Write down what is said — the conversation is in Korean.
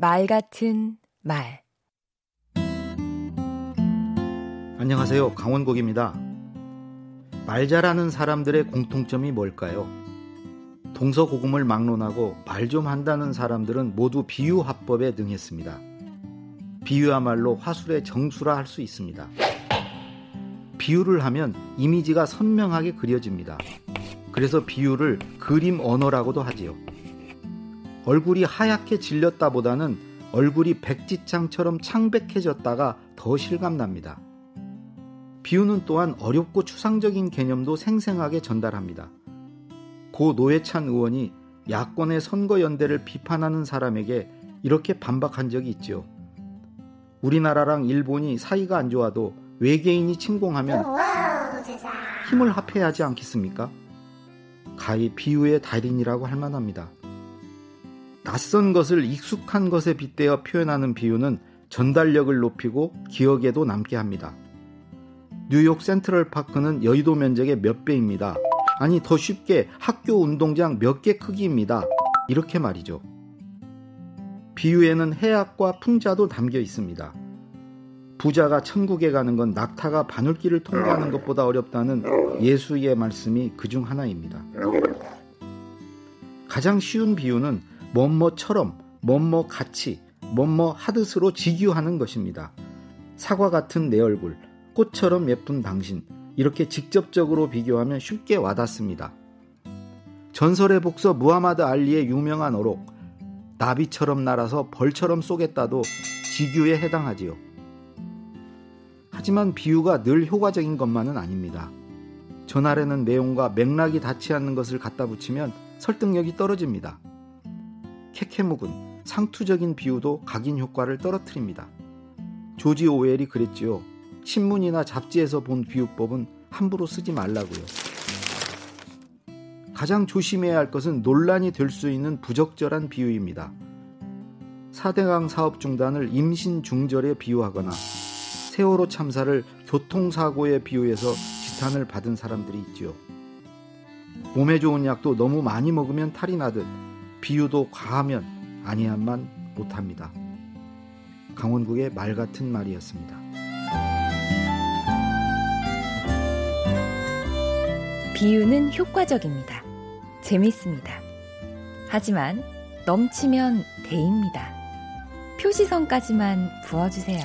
말 같은 말 안녕하세요. 강원국입니다. 말 잘하는 사람들의 공통점이 뭘까요? 동서고금을 막론하고 말 좀 한다는 사람들은 모두 비유화법에 능했습니다. 비유야말로 화술의 정수라 할 수 있습니다. 비유를 하면 이미지가 선명하게 그려집니다. 그래서 비유를 그림 언어라고도 하지요. 얼굴이 하얗게 질렸다 보다는 얼굴이 백지창처럼 창백해졌다가 더 실감납니다. 비유는 또한 어렵고 추상적인 개념도 생생하게 전달합니다. 고 노회찬 의원이 야권의 선거연대를 비판하는 사람에게 이렇게 반박한 적이 있지요. 우리나라랑 일본이 사이가 안 좋아도 외계인이 침공하면 힘을 합해야 하지 않겠습니까? 가히 비유의 달인이라고 할 만합니다. 낯선 것을 익숙한 것에 빗대어 표현하는 비유는 전달력을 높이고 기억에도 남게 합니다. 뉴욕 센트럴 파크는 여의도 면적의 몇 배입니다. 아니, 더 쉽게 학교 운동장 몇 개 크기입니다. 이렇게 말이죠. 비유에는 해악과 풍자도 담겨 있습니다. 부자가 천국에 가는 건 낙타가 바늘길을 통과하는 것보다 어렵다는 예수의 말씀이 그 중 하나입니다. 가장 쉬운 비유는 뭐뭐처럼, 뭐뭐 같이, 뭐뭐 하듯으로 직유하는 것입니다. 사과 같은 내 얼굴, 꽃처럼 예쁜 당신, 이렇게 직접적으로 비교하면 쉽게 와닿습니다. 전설의 복서 무하마드 알리의 유명한 어록, 나비처럼 날아서 벌처럼 쏘겠다도 직유에 해당하지요. 하지만 비유가 늘 효과적인 것만은 아닙니다. 전날에는 내용과 맥락이 닿지 않는 것을 갖다 붙이면 설득력이 떨어집니다. 캐캐묵은 상투적인 비유도 각인 효과를 떨어뜨립니다. 조지 오웰이 그랬지요. 신문이나 잡지에서 본 비유법은 함부로 쓰지 말라고요. 가장 조심해야 할 것은 논란이 될 수 있는 부적절한 비유입니다. 사대강 사업 중단을 임신 중절에 비유하거나 세월호 참사를 교통사고에 비유해서 지탄을 받은 사람들이 있지요. 몸에 좋은 약도 너무 많이 먹으면 탈이 나듯 비유도 과하면 아니한만 못합니다. 강원국의 말 같은 말이었습니다. 비유는 효과적입니다. 재밌습니다. 하지만 넘치면 대입니다. 표시선까지만 부어주세요.